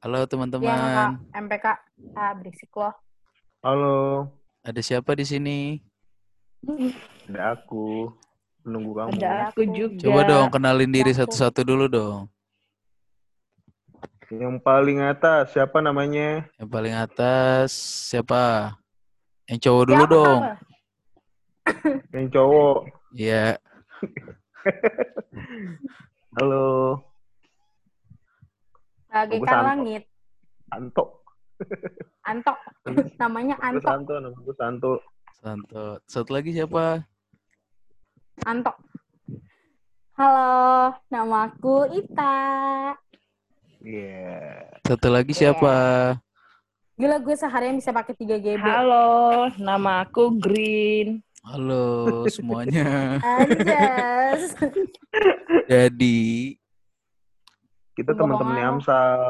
Halo Iya, teman-teman. MPK. Ah, berisik loh. Halo, Ada siapa di sini? ada aku. Menunggu kamu. Ada aku juga. Coba dong kenalin diri satu-satu dulu dong. Yang paling atas, siapa namanya? Yang paling atas siapa? Yang cowok dulu Siapa, dong. Yang cowok. Iya. Halo, Bagaikan Anto. langit. Anto. Antok. Namanya Gue Antok. Santo, nama gue Santo. Santo. Satu lagi siapa? Antok. Halo, nama aku Ita. Iya. Satu lagi siapa? Gila gue seharian bisa pakai 3 GB. Halo, nama aku Green. Halo semuanya. Anjas. Jadi Kita teman-temannya? Amsal.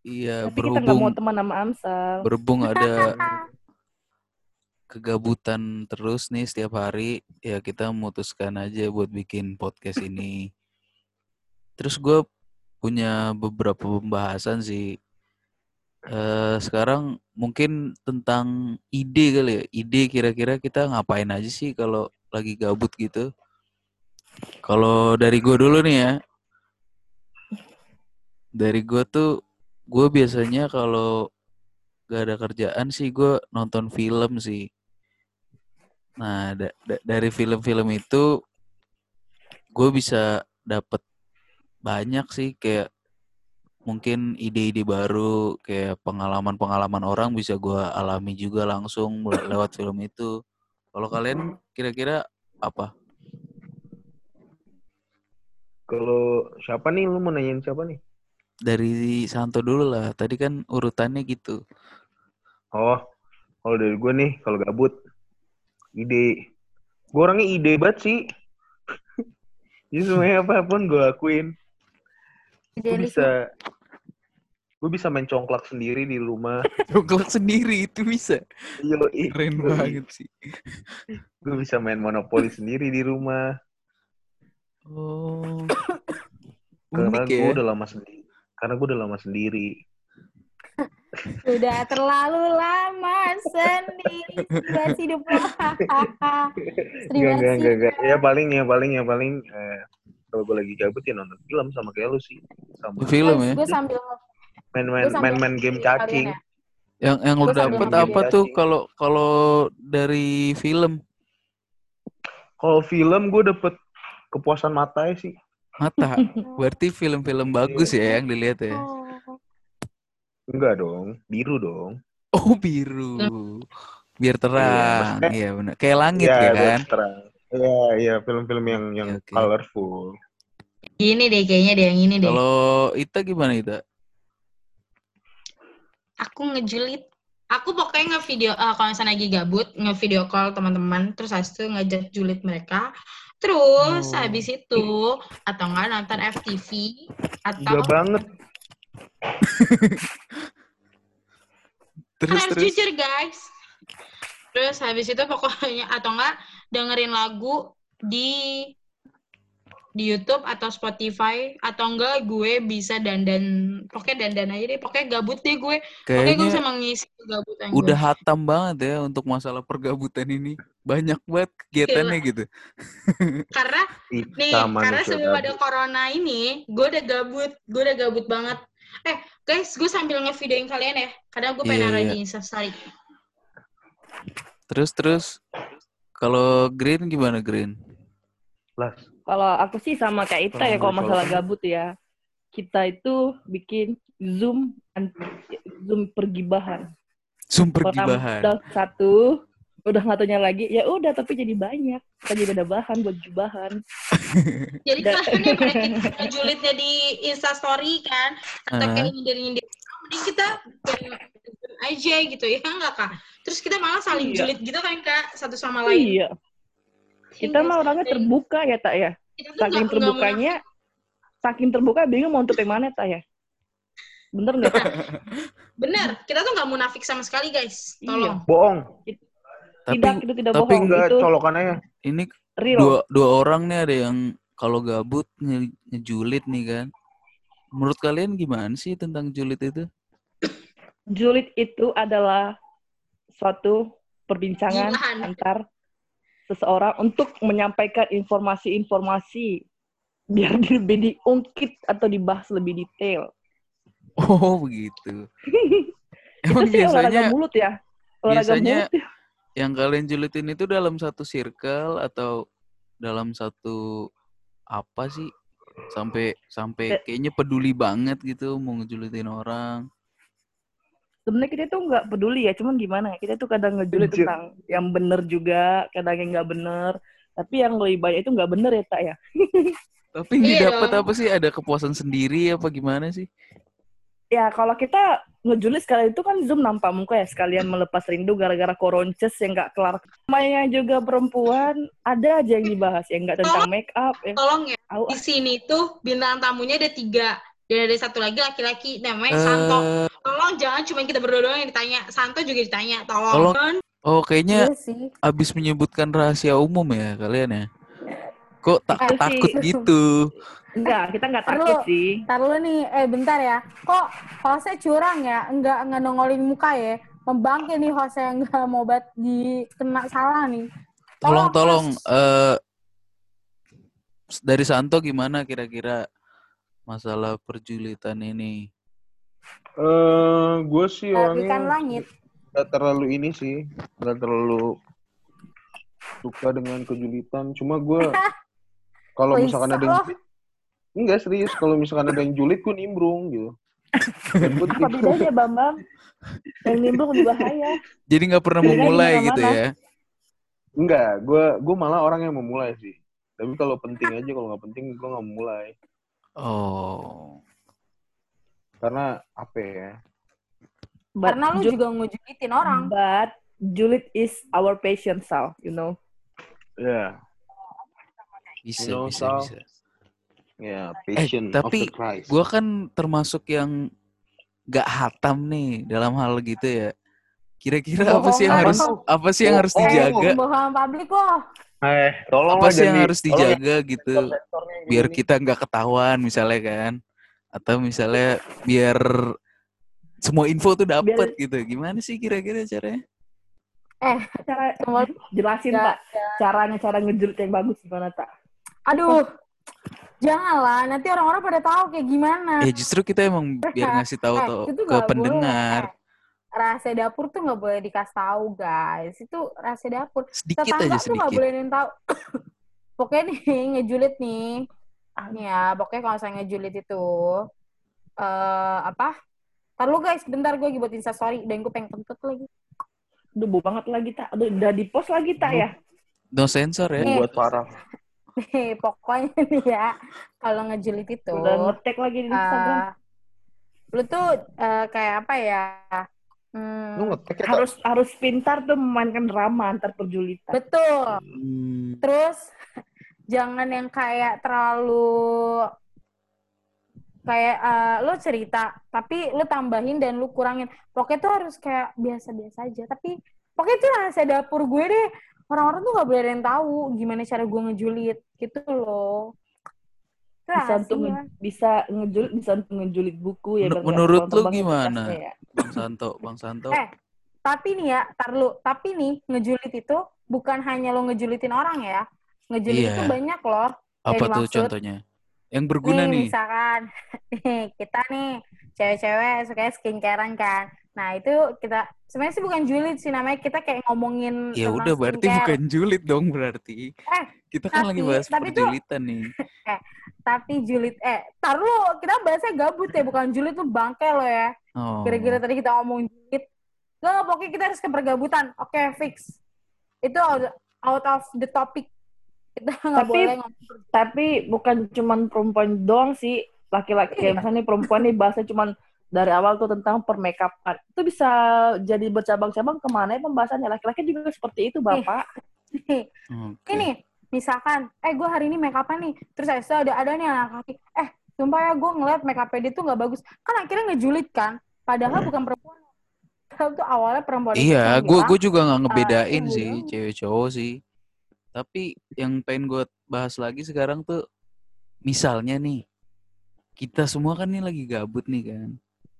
iya Tapi kita nggak mau berhubung teman sama Amsal. berhubung ada kegabutan terus nih setiap hari, ya kita memutuskan aja buat bikin podcast ini. Terus gue punya beberapa pembahasan sih. Eh sekarang mungkin tentang ide kali ya. Ide kira-kira kita ngapain aja sih kalau lagi gabut gitu. Kalau dari gue dulu nih ya. Dari gue tuh, gue biasanya kalau gak ada kerjaan sih gue nonton film sih. Nah, da- da- dari film-film itu gue bisa dapet banyak sih kayak mungkin ide-ide baru kayak pengalaman-pengalaman orang bisa gue alami juga langsung le- lewat film itu. Kalau kalian kira-kira apa? Kalau siapa nih? Lu mau nanyain siapa nih? Dari Santo dulu lah. Tadi kan urutannya gitu. Oh, kalau dari gue nih, kalau gabut, ide. Gue orangnya ide banget sih. Jadi semuanya apa pun gue lakuin. Gue bisa, gue bisa main congklak sendiri di rumah. Coklat sendiri itu bisa. Yoi, Keren yoi. banget sih. Gue bisa main monopoli sendiri di rumah. Oh. Karena gue ya. udah lama sendiri. Karena gue udah lama sendiri. Sudah terlalu lama sendiri. Gak hidup enggak, sih. enggak, enggak. Ya paling, ya paling, ya paling. Eh, kalau gue lagi gabut ya nonton film sama kayak lu sih. Sama Film ya. Gue sambil main-main main-main game kalian cacing. ya. Yang yang lu dapet nonton apa dia tuh kalau kalau dari film Kalau film gue dapet kepuasan mata ya sih. Mata? Berarti film-film bagus ya yang dilihat ya. Oh. Enggak dong, biru dong. Oh biru, biar terang. maksudnya- Iya benar. Kayak langit Iya, ya biar kan? terang. Iya, iya, film-film yang yang oke. colorful. Ini deh kayaknya deh yang ini deh. Kalau Ita gimana Ita? Aku ngejulit. Aku pokoknya nge-video eh, kalau misalnya lagi gabut, nge-video call teman-teman, terus habis itu ngajak julit mereka. Terus Oh. habis itu atau enggak nonton FTV atau Enggak banget. Terus harus terus. jujur guys. Terus habis itu pokoknya atau enggak dengerin lagu di di YouTube atau Spotify atau enggak gue bisa dandan pokoknya dandan aja deh pokoknya gabut deh gue pokoknya gue bisa Kayaknya mengisi kegabutan udah gue hatam banget ya untuk masalah pergabutan ini. Banyak banget kegiatannya gitu. karena nih Kita karena sebelum ada gabut. corona ini gue udah gabut gue udah gabut banget eh guys gue sambil ngevideoin kalian ya kadang gue pengen naruh iya. di instastory Terus terus. Kalau Green gimana Green? Lah, Kalau aku sih sama kayak Ita ya Kalau masalah kalau- gabut ya. Kita itu bikin Zoom Zoom pergibahan. Zoom Kalau pergibahan. udah satu, udah nggak taunya lagi, ya udah tapi jadi banyak. Kita jadi ada bahan buat jubahan. jadi Dan- daripada kita julidnya di instastory kan atau Ah. kayak nyindir nyindir mending kita Zoom aja gitu ya enggak kak terus kita malah saling Iya. julid gitu kan kak satu sama lain Iya. Kita mah orangnya terbuka ya, Tak ya. Saking terbukanya, saking terbuka bingung mau tutup yang mana, Tak ya. Bener nggak? Bener, kita tuh nggak munafik sama sekali guys. Iya. Tolong. bohong. Tapi tidak, itu tidak tapi bohong. Enggak Itu colokannya. ini real. dua dua orang nih ada yang kalau gabut nge- ngejulit nih kan. Menurut kalian gimana sih tentang julid itu? julid itu adalah suatu perbincangan Gilaan. antar seseorang untuk menyampaikan informasi-informasi biar lebih diungkit atau dibahas lebih detail. Oh begitu. itu Emang sih olahraga biasanya mulut ya. Olahraga biasanya- mulut ya. yang kalian julitin itu dalam satu circle atau dalam satu apa sih? Sampai sampai Ya. kayaknya peduli banget gitu mau ngejulitin orang. Sebenarnya kita tuh nggak peduli ya, cuman gimana ya? Kita tuh kadang ngejulit tentang yang bener juga, kadang yang nggak bener. Tapi yang lebih banyak itu nggak bener ya, tak ya? Tapi yang Iya didapat dong. apa sih? Ada kepuasan sendiri apa gimana sih? Ya kalau kita ngejulit sekali itu kan Zoom nampak muka ya sekalian melepas rindu gara-gara koronces yang nggak kelar. Namanya juga perempuan ada aja yang dibahas yang nggak tentang make up. Ya. Tolong ya, Au, di sini tuh bintang tamunya ada tiga. Dan ada satu lagi laki-laki namanya Santo. Eh, Tolong jangan cuma kita berdua doang yang ditanya. Santo juga ditanya. Tolong. Tolong. oh kayaknya Iya sih. abis menyebutkan rahasia umum ya kalian ya. Kok tak Eh, sih. takut gitu? enggak, kita nggak Perlu. takut sih. Ntar lu nih, eh bentar ya. Kok hostnya curang ya? Enggak, enggak nongolin muka ya? Membangkit nih hostnya yang enggak mau bat dikena salah nih. Tolong Tolong, tolong eh dari Santo gimana kira-kira masalah perjulitan ini? Eh, gue sih orangnya ikan langit. nggak terlalu ini sih, nggak terlalu suka dengan kejulitan. Cuma gue kalau misalkan ada yang julit, enggak serius. Kalau misalkan ada yang julit, gue nimbrung gitu. Apa bedanya Bambang? Yang nimbrung lebih bahaya. Jadi nggak pernah memulai gitu ya? Enggak, gue gue malah orang yang memulai sih. Tapi kalau penting aja, kalau nggak penting gue nggak memulai. Oh, Karena apa ya? But Karena lu ju- juga ngejulitin orang. But julid is our passion, Sal. You know. Ya, bisa You know, bisa Sal. bisa. ya, passion tapi of the Christ. Gua kan termasuk yang nggak hatam nih dalam hal gitu ya. Kira-kira apa sih yang harus apa sih yang harus Oh, oh. dijaga? Bohong publik kok. Eh, tolong Apa sih yang harus tolong dijaga gitu? sektor-sektornya yang biar kita nggak ketahuan misalnya kan atau misalnya biar semua info tuh dapet gitu gimana sih kira-kira caranya Cara Kembali. jelasin Ya, Pak caranya cara ngejulit yang bagus gimana tak? Aduh. Janganlah, nanti orang-orang pada tahu kayak gimana. ya justru kita emang biar ngasih tahu Eh, ke pendengar boleh. Eh, rahasia dapur tuh nggak boleh dikasih tahu guys. Itu rahasia dapur. sedikit Tetangga aja tuh nggak boleh tahu. pokoknya nih ngejulit nih. Ah, nih ya, pokoknya kalau saya ngejulit itu eh apa? Ntar lu guys, bentar gue lagi buat instastory dan gue pengen kentut lagi. Udah bau banget lagi tak. Aduh, udah di post lagi tak ya? no sensor ya buat parah. Nih, pokoknya nih ya, kalau ngejulit itu Udah ngetek lagi di Instagram. eh, lu tuh eh, kayak apa ya? Hmm, Lu ngetek ya, harus harus pintar tuh memainkan drama antar perjulitan. betul. Hmm, Terus jangan yang kayak terlalu kayak eh, lo cerita tapi lo tambahin dan lo kurangin. Pokoknya tuh harus kayak biasa-biasa aja. Tapi pokoknya itu rahasia dapur gue deh. Orang-orang tuh gak boleh ada yang tahu gimana cara gue ngejulit gitu loh. Bisa untuk nge- bisa ngejulit, bisa untuk ngejulit buku ya. Men- biar nggak menurut lu gimana? ya. bang Santo bang Santo Eh, tapi nih ya, tar lu. Tapi nih, ngejulit itu bukan hanya lo ngejulitin orang ya. Ngejulit Iya. itu banyak loh. apa tuh contohnya yang berguna nih, misalkan nih, kita nih cewek-cewek suka skincarean kan. Nah, itu kita sebenarnya sih bukan julid sih namanya kita kayak ngomongin ya udah berarti skincare. bukan julid dong berarti Eh, kita kan lagi tapi- bahas tapi tuh- perjulitan nih Tapi julid eh tar lu kita bahasnya gabut ya bukan julid tuh bangke lo ya. oh Kira-kira tadi kita ngomong julid. Gak, pokoknya kita harus ke pergabutan. Oke, fix. Itu out, out of the topic. Kita nggak Tapi- boleh ngomong Tapi bukan cuman perempuan doang sih. Laki-laki kayak Iya. misalnya nih perempuan nih bahasa cuman dari awal tuh tentang permakeupan. Itu bisa jadi bercabang-cabang ke mana ya pembahasannya. Laki-laki juga seperti itu, Bapak. Oke. ini misalkan eh gue hari ini make upan nih terus habis itu ada ada nih anak laki eh sumpah ya gue ngeliat make upnya dia tuh nggak bagus kan akhirnya ngejulit kan padahal bukan perempuan Padahal tuh awalnya perempuan Iya, gue gue juga nggak ngebedain iya, sih cewek cowok sih. Tapi yang pengen gue bahas lagi sekarang tuh, misalnya nih, kita semua kan nih lagi gabut nih kan,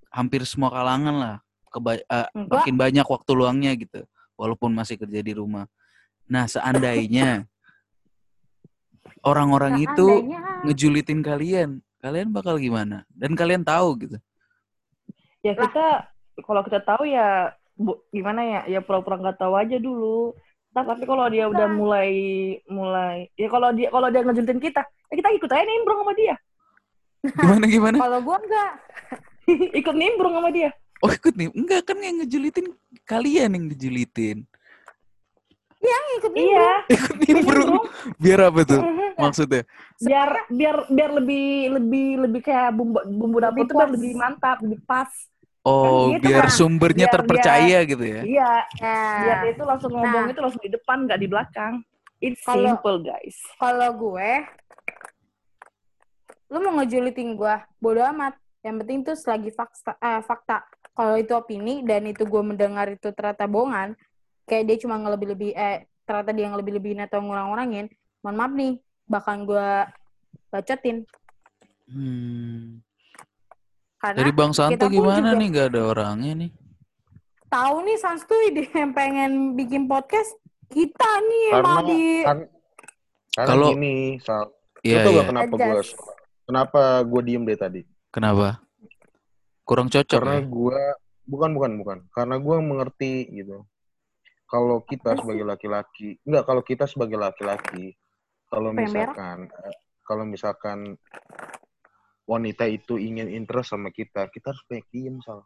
hampir semua kalangan lah, keba- Enggak. makin banyak waktu luangnya gitu walaupun masih kerja di rumah nah seandainya orang-orang itu ngejulitin kalian kalian bakal gimana dan kalian tahu gitu Ya kita kalau kita tahu ya bu, gimana ya? Ya pura-pura nggak tahu aja dulu. Ntar, tapi kalau dia udah Nah. mulai mulai ya kalau dia kalau dia ngejulitin kita, ya kita ikut aja nimbrung sama dia. gimana gimana kalau gua enggak. ikut nimbrung sama dia. oh ikut nih enggak kan yang ngejulitin kalian yang ngejulitin Ikut Iya, ikut nimbrung nimbrung. biar apa tuh Mhm. maksudnya biar biar biar lebih lebih lebih kayak bumbu bumbu dapur itu biar puas. lebih mantap, lebih pas. oh gitu biar kan. sumbernya Biar dia- terpercaya gitu ya Iya, Nah, biar dia itu langsung ngomong Nah. itu langsung di depan nggak di belakang. It's Kalau- simple guys. kalau gue lu mau ngejulitin gue bodo amat yang penting tuh selagi fakta eh, fakta kalau itu opini dan itu gue mendengar itu ternyata bohongan kayak dia cuma ngelebih-lebih eh ternyata dia ngelebih-lebihin atau ngurang-ngurangin mohon maaf nih bakal gue bacotin Hmm. karena Dari Bang Santo gimana juga- nih? Gak ada orangnya nih. tahu nih Sans tuh ide yang pengen bikin podcast kita nih yang Karena mau di kan karena Kalau- gini, Sal. Iya, tau iya. gak kenapa gue kenapa gue diem dari tadi? Kenapa? Kurang cocok Karena ya? gue bukan bukan bukan. Karena gue mengerti gitu. Kalau kita sebagai laki-laki, enggak kalau kita sebagai laki-laki, kalau misalkan eh, kalau misalkan wanita itu ingin interest sama kita, kita harus banyak diem Sal.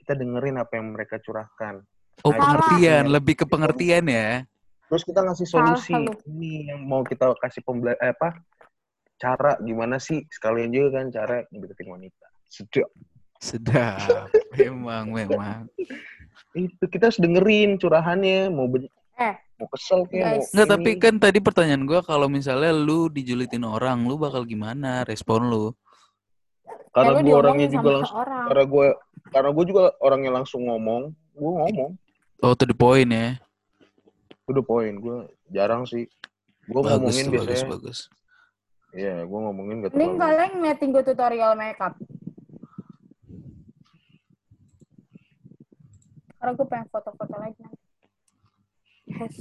Kita dengerin apa yang mereka curahkan. Oh, Nah, pengertian. Lebih ke pengertian ya? Terus kita ngasih Salah solusi. lu. Ini yang mau kita kasih pembela eh, apa? Cara gimana sih? Sekalian juga kan cara ngedeketin wanita. Sedap. Sedap. memang, memang. Itu kita harus dengerin curahannya, mau ben- Eh, mau kesel kayak mau guys. Enggak, tapi kan tadi pertanyaan gua kalau misalnya lu dijulitin orang, lu bakal gimana respon lu? karena ya gue orangnya juga langsung orang. karena gue karena gue juga orangnya langsung ngomong, gue ngomong. Oh, to the point ya. Itu udah poin. Gue jarang sih. Gue Bagus ngomongin bagus, biasanya. bagus. Iya, gue ngomongin gak Mending kalian ngeliatin gue tutorial makeup. Karena gue pengen foto-foto lagi nanti. Yes.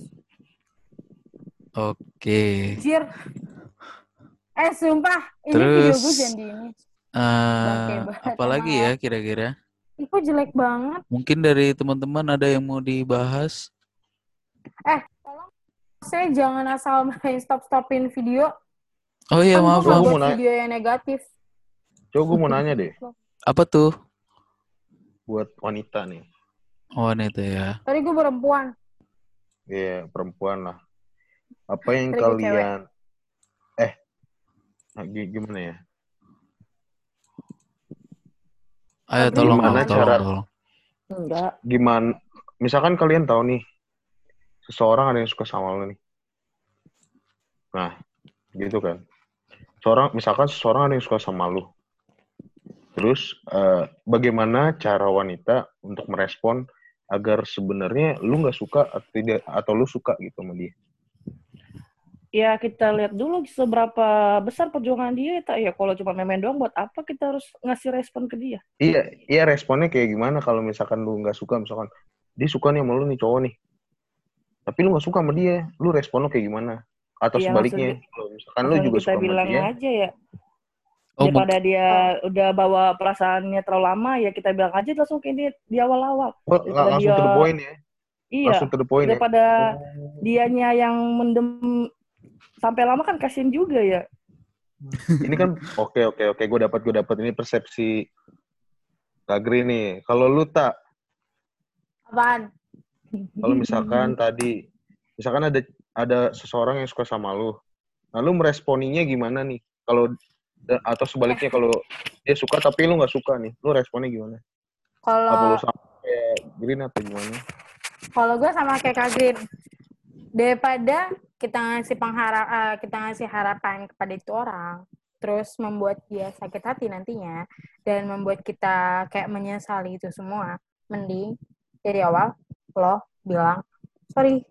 Oke. Jir. Eh, sumpah. Ini video Terus, gue jadi ini. Eh, banget apalagi ya kira-kira? Kok jelek banget. Mungkin dari teman-teman ada yang mau dibahas? Saya jangan asal main stop-stopin video. Oh iya, Kan maaf, gue mau nanya. video yang negatif. Coba gue mau nanya deh, Apa tuh? buat wanita nih. Oh, wanita ya. Tadi gue perempuan. Iya, perempuan lah. Apa yang Tadi kalian eh gi- gimana ya? Ayo tolong, gimana tolong, tolong, cara- tolong. Enggak. Gimana misalkan kalian tahu nih seseorang ada yang suka sama lo nih. Nah, gitu kan. Seorang misalkan seseorang ada yang suka sama lo. Terus eh, bagaimana cara wanita untuk merespon agar sebenarnya lu nggak suka atau tidak atau lu suka gitu sama dia? Ya kita lihat dulu seberapa besar perjuangan dia tak ya kalau cuma main-main doang buat apa kita harus ngasih respon ke dia? Iya, iya responnya kayak gimana kalau misalkan lu nggak suka, misalkan dia suka nih sama lu nih cowok nih, tapi lu nggak suka sama dia, lu respon lu kayak gimana? Atau Iya, sebaliknya, kalau misalkan lu juga kita suka sama bilang dia, aja ya Oh, daripada dia udah bawa perasaannya terlalu lama ya kita bilang aja langsung kayak dia di awal-awal. oh, daripada langsung dia- to the point ya, Iya. langsung to the point ya. daripada Oh. dianya yang mendem sampai lama kan kasihan juga ya. Ini kan oke oke oke, gue dapat gue dapat ini persepsi Kagri nih. Kalau lu tak, Apaan? kalau misalkan tadi, misalkan ada ada seseorang yang suka sama lu, nah lu meresponinya gimana nih? Kalau atau sebaliknya kalau dia suka tapi lu nggak suka nih, lu responnya gimana? Apa lu Kalau sama kayak Green atau gimana? kalau gue sama kayak Kak Green, daripada kita ngasih pengharap eh, kita ngasih harapan kepada itu orang, terus membuat dia sakit hati nantinya dan membuat kita kayak menyesali itu semua, mending dari awal lo bilang sorry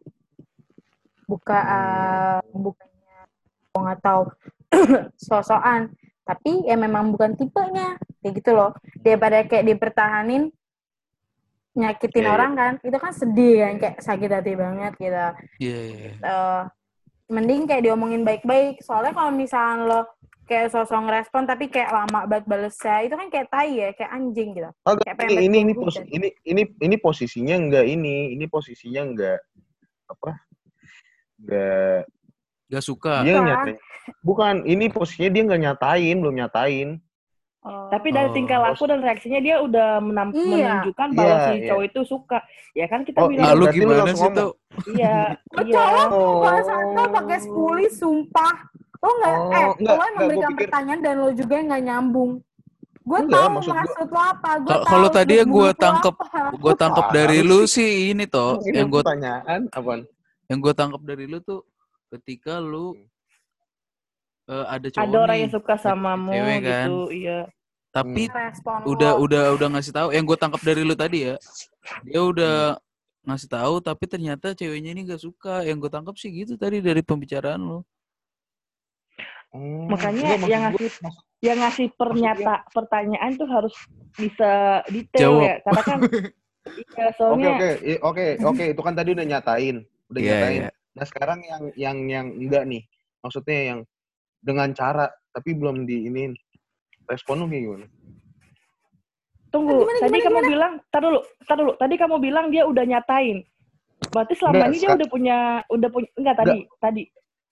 buka eh, bukannya tahu sosokan tapi ya memang bukan tipenya kayak gitu loh daripada kayak dipertahanin nyakitin Iya, iya. orang kan itu kan sedih kan kayak sakit hati banget gitu Iya, iya. iya. Eh, mending kayak diomongin baik-baik soalnya kalau misalnya lo kayak sosok ngerespon tapi kayak lama banget balesnya itu kan kayak tai ya kayak anjing gitu Agak, Kayak ini ini ini, posi- dan- ini ini ini posisinya enggak ini ini posisinya enggak apa enggak Gak suka. dia nyatain bukan ini posisinya dia nggak nyatain belum nyatain Tapi dari Oh. tingkah laku dan reaksinya dia udah menam- Iya. menunjukkan bahwa Iya, si iya. cowok itu suka. Ya kan kita Oh, Ah, bilang lu berarti lu gimana langsung sih ngomong. tuh? iya, Lo iya. cowok Oh. bahasanya pakai spuli sumpah lo nggak Oh, eh enggak, lo yang enggak, memberikan gua pikir- pertanyaan dan lo juga yang nggak nyambung gue Enggak, tahu maksud maksud, gua- lo apa gue Kalau- tahu kalau tadi yang gua lo tangkep-. Gue tangkap Apaan dari sih? lu sih ini toh, Ini yang gue pertanyaan apaan yang gue tangkap dari lu tuh ketika lu eh, ada cowok Ada orang nih, yang suka samamu cewek kan. gitu, iya. tapi respon udah lo. udah udah ngasih tahu yang gue tangkap dari lu tadi ya dia udah ngasih tahu tapi ternyata ceweknya ini gak suka yang gue tangkap sih gitu tadi dari pembicaraan lu Oh, Makanya enggak, yang ngasih maksud- yang ngasih pernyata pertanyaan tuh harus bisa detail Jawab. ya. Karena kan iya, Oke soalnya oke i- oke oke itu kan tadi udah nyatain udah Iya, nyatain iya. nah sekarang yang yang yang enggak nih maksudnya yang dengan cara tapi belum di ini respon lu kayak gimana tunggu. Gimana, tadi gimana, kamu bilang, tar dulu, tar dulu. Tadi kamu bilang dia udah nyatain. Berarti selama Enggak, ini dia udah punya udah punya enggak tadi, tadi.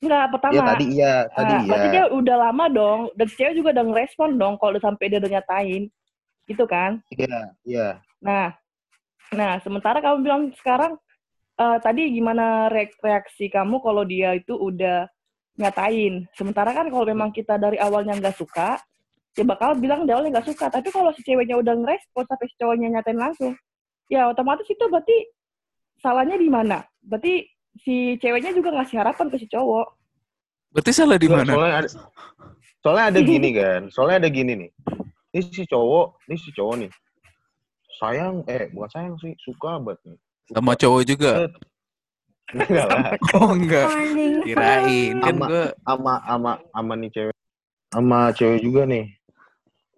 Enggak, pertama. ya tadi iya tadi Ah, iya Berarti dia udah lama dong, dan cewek juga udah ngerespon dong kalau udah sampai dia udah nyatain. Gitu kan? iya iya Nah, nah sementara kamu bilang sekarang eh, tadi gimana reak- reaksi kamu kalau dia itu udah nyatain. Sementara kan kalau memang kita dari awalnya nggak suka, ya bakal bilang dari awalnya nggak suka. Tapi kalau si ceweknya udah ngerespon sampai si cowoknya nyatain langsung, ya otomatis itu berarti salahnya di mana? Berarti si ceweknya juga ngasih harapan ke si cowok. berarti salah di mana soalnya ada soalnya ada gini kan soalnya ada gini nih ini si cowok ini si cowok nih sayang eh bukan sayang sih suka banget nih sama cowok juga? Enggak lah. Oh enggak. Kirain kan gue sama sama sama nih cewek. Sama cewek juga nih.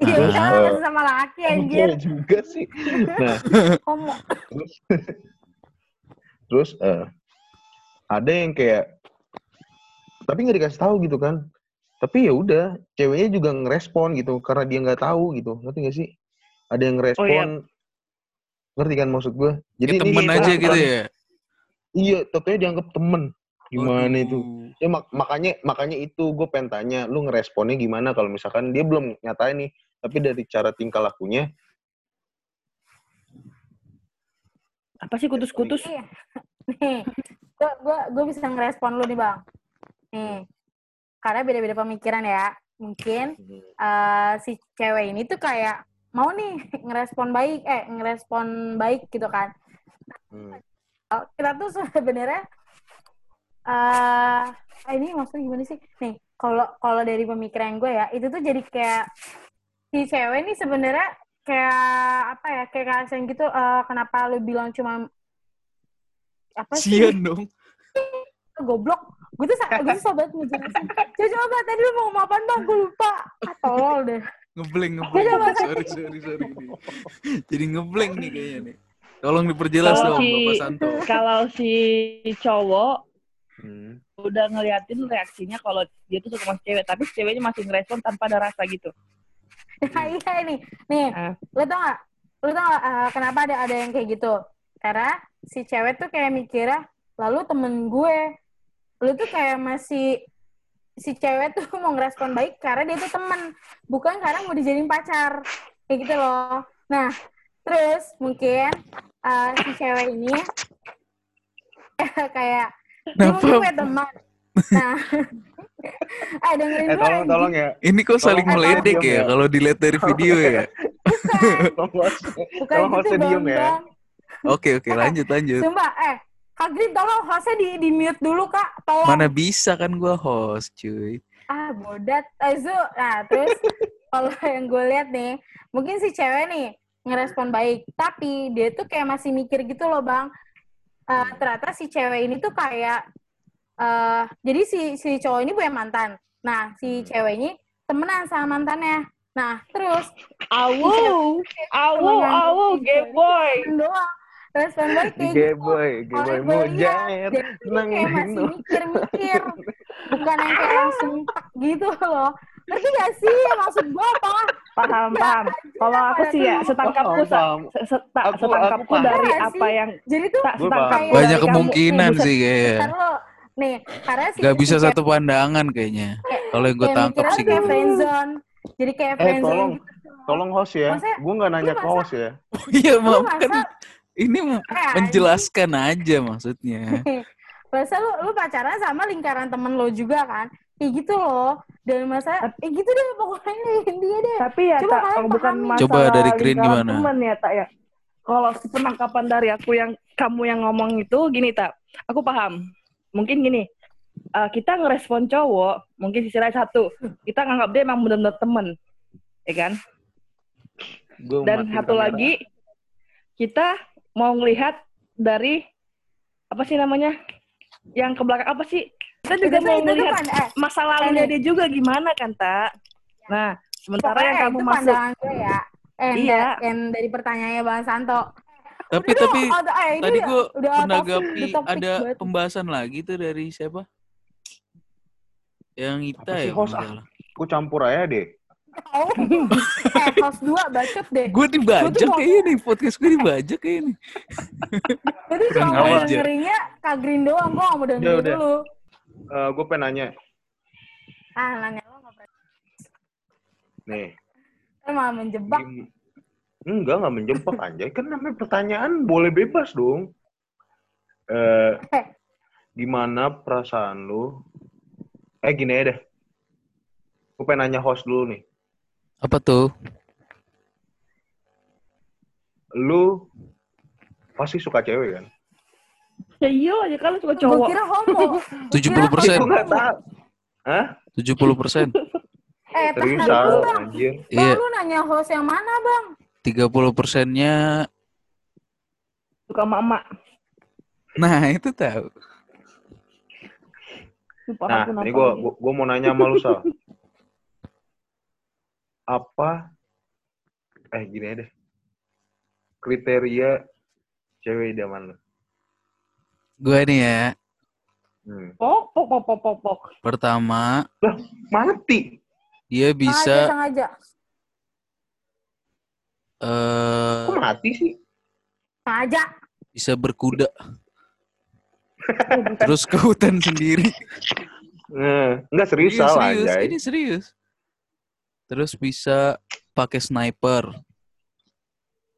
Iya, Terus, bisa eh, sama laki anjir. cewek juga sih. Nah. Homo. terus eh, ada yang kayak tapi nggak dikasih tahu gitu kan. Tapi ya udah ceweknya juga ngerespon gitu karena dia nggak tahu gitu. Ngerti gak sih? Ada yang ngerespon ngerti kan maksud gue jadi ini temen aja peran- gitu ya iya tentunya dianggap temen gimana Waduh. itu ya mak- makanya makanya itu gue pengen tanya lu ngeresponnya gimana kalau misalkan dia belum nyatain nih tapi dari cara tingkah lakunya Apa sih kutus-kutus? Iya. Nih, gua, gua, gua bisa ngerespon lu nih bang. Nih, karena beda-beda pemikiran ya. Mungkin eh, si cewek ini tuh kayak mau nih ngerespon baik, eh ngerespon baik gitu kan. Hmm. Kita tuh sebenarnya eh ini maksudnya gimana sih? Nih, kalau kalau dari pemikiran gue ya, itu tuh jadi kayak si cewek ini sebenarnya kayak apa ya? Kayak kasihan gitu. eh, kenapa lu bilang cuma apa sih? sian dong goblok gue tuh gue tuh sobat ngejelasin coba coba tadi lu mau ngomong apaan bang gue lupa ah tolol deh ngeblank ngeblank Coba, sorry sorry sorry nih. jadi ngeblank nih kayaknya nih tolong diperjelas Kalau dong si- bapak Santo Kalau si cowok Hmm. udah ngeliatin reaksinya kalau dia tuh suka sama cewek, tapi ceweknya masih ngerespon tanpa ada rasa gitu. nah iya ini nih Ah. lu tau gak lu tau gak eh, kenapa ada ada yang kayak gitu karena si cewek tuh kayak mikirnya lalu temen gue lu tuh kayak masih si cewek tuh mau ngerespon baik karena dia tuh temen. Bukan karena mau dijadiin pacar. Kayak gitu loh. Nah terus mungkin eh, si cewek ini kayak dia mungkin Kenapa? punya teman. Nah eh dengerin eh tolong tolong ya. Ini kok saling Tolong meledek ya ya. kalau dilihat dari video ya? tolong host- bukan tolong gitu ya. Bang. oke oke lanjut lanjut. Sumpah, eh, Kak Green tolong hostnya di, di mute dulu, Kak. Tolong. mana bisa kan gua host cuy Ah, bodat. Eh, Zu. Nah, terus kalau yang gue lihat nih, mungkin si cewek nih ngerespon baik. Tapi dia tuh kayak masih mikir gitu loh, Bang. Eh, ternyata si cewek ini tuh kayak... eh jadi si, si cowok ini punya mantan. Nah, si Hmm. cewek ini temenan sama mantannya. Nah, terus Awu, awu, awu, gay boy. doang. Respon balik Di kayak gitu. boy, gay boy Kalau gue lihat, mujair. Nang kayak masih mikir-mikir. Bukan yang kayak langsung tak gitu loh. Ngerti gak sih maksud gue apa? Paham, paham. Kalau aku sih ya, setangkapku, Aku- setangkapku dari Iya apa yang Jadi tuh Banyak kemungkinan sih kayaknya. Nih, karena sih Gak bisa satu pandangan kayaknya. Kalau yang gue tangkap sih kayak friendzone. Jadi kayak Eh, friendzone tolong. gitu. Tolong host ya. Gue nggak nanya ke host ya. Iya, Lu maaf kan ini menjelaskan aja maksudnya. masa lu, lu pacaran sama lingkaran temen lo juga kan? Kayak gitu loh. Dan masa, eh gitu deh pokoknya dia deh. Tapi ya Coba tak, kalian bukan pahami. masalah Coba dari Green lingkaran gimana? temen ya tak ya. Kalau penangkapan dari aku yang kamu yang ngomong itu gini tak, aku paham. Mungkin gini, eh, kita ngerespon cowok, mungkin sisi lain satu, kita nganggap dia emang benar-benar temen, ya kan? Gua Dan satu kamera. lagi, kita mau ngelihat dari apa sih namanya, yang ke belakang apa sih? Kita juga Itu mau itu ngelihat pan- eh, masa lalunya dia juga gimana kan tak? Nah, sementara pokoknya yang kamu itu masuk gue ya. Eh, Iya. yang- dari pertanyaannya Bang Santo. Tapi Udah tapi ada- eh, tadi udah- gue menanggapi ada banget. pembahasan lagi tuh dari siapa? Yang Ita Apa sih, ya. host, ah? Gue campur aja deh. Tahu. eh, host dua bacot deh. Gue dibajak kayaknya nih podcast gue dibajak kayaknya nih. Jadi cuma mau dengerinnya Kak Green doang. Gue gak mau dengerin Ya udah. dulu. gue pengen nanya. Ah, nanya lo gak pernah. Nih. Lo malah menjebak. gim- Enggak, nggak menjebak anjay. Kan namanya pertanyaan boleh bebas dong. Eh, Eh. gimana perasaan lu? Eh, gini aja deh. Gue pengen nanya host dulu nih. Apa tuh? Lu pasti suka cewek kan? Ya iya aja kalau suka Gue cowok. kira homo. 70 persen. Gue. Hah? 70 persen. Eh, Serius, tahan Sal? dulu, Bang. Anjir. Bang, Iya, lu nanya host yang mana, Bang? 30 persennya. Suka mama. Nah itu tahu. Nah, ini gue gua mau nanya sama lu, Sal. Apa eh gini aja deh. Kriteria cewek idaman lu. Gue nih ya. Hmm. Pok, pok, pok, pok, pok, pok. Pertama, Mati. dia Sengaja, bisa sengaja. eh Kok mati sih? Sengaja. bisa berkuda. Terus ke hutan sendiri. Nah, enggak serius, Iya, Sal, serius, anjay. ini serius. Terus bisa pakai sniper.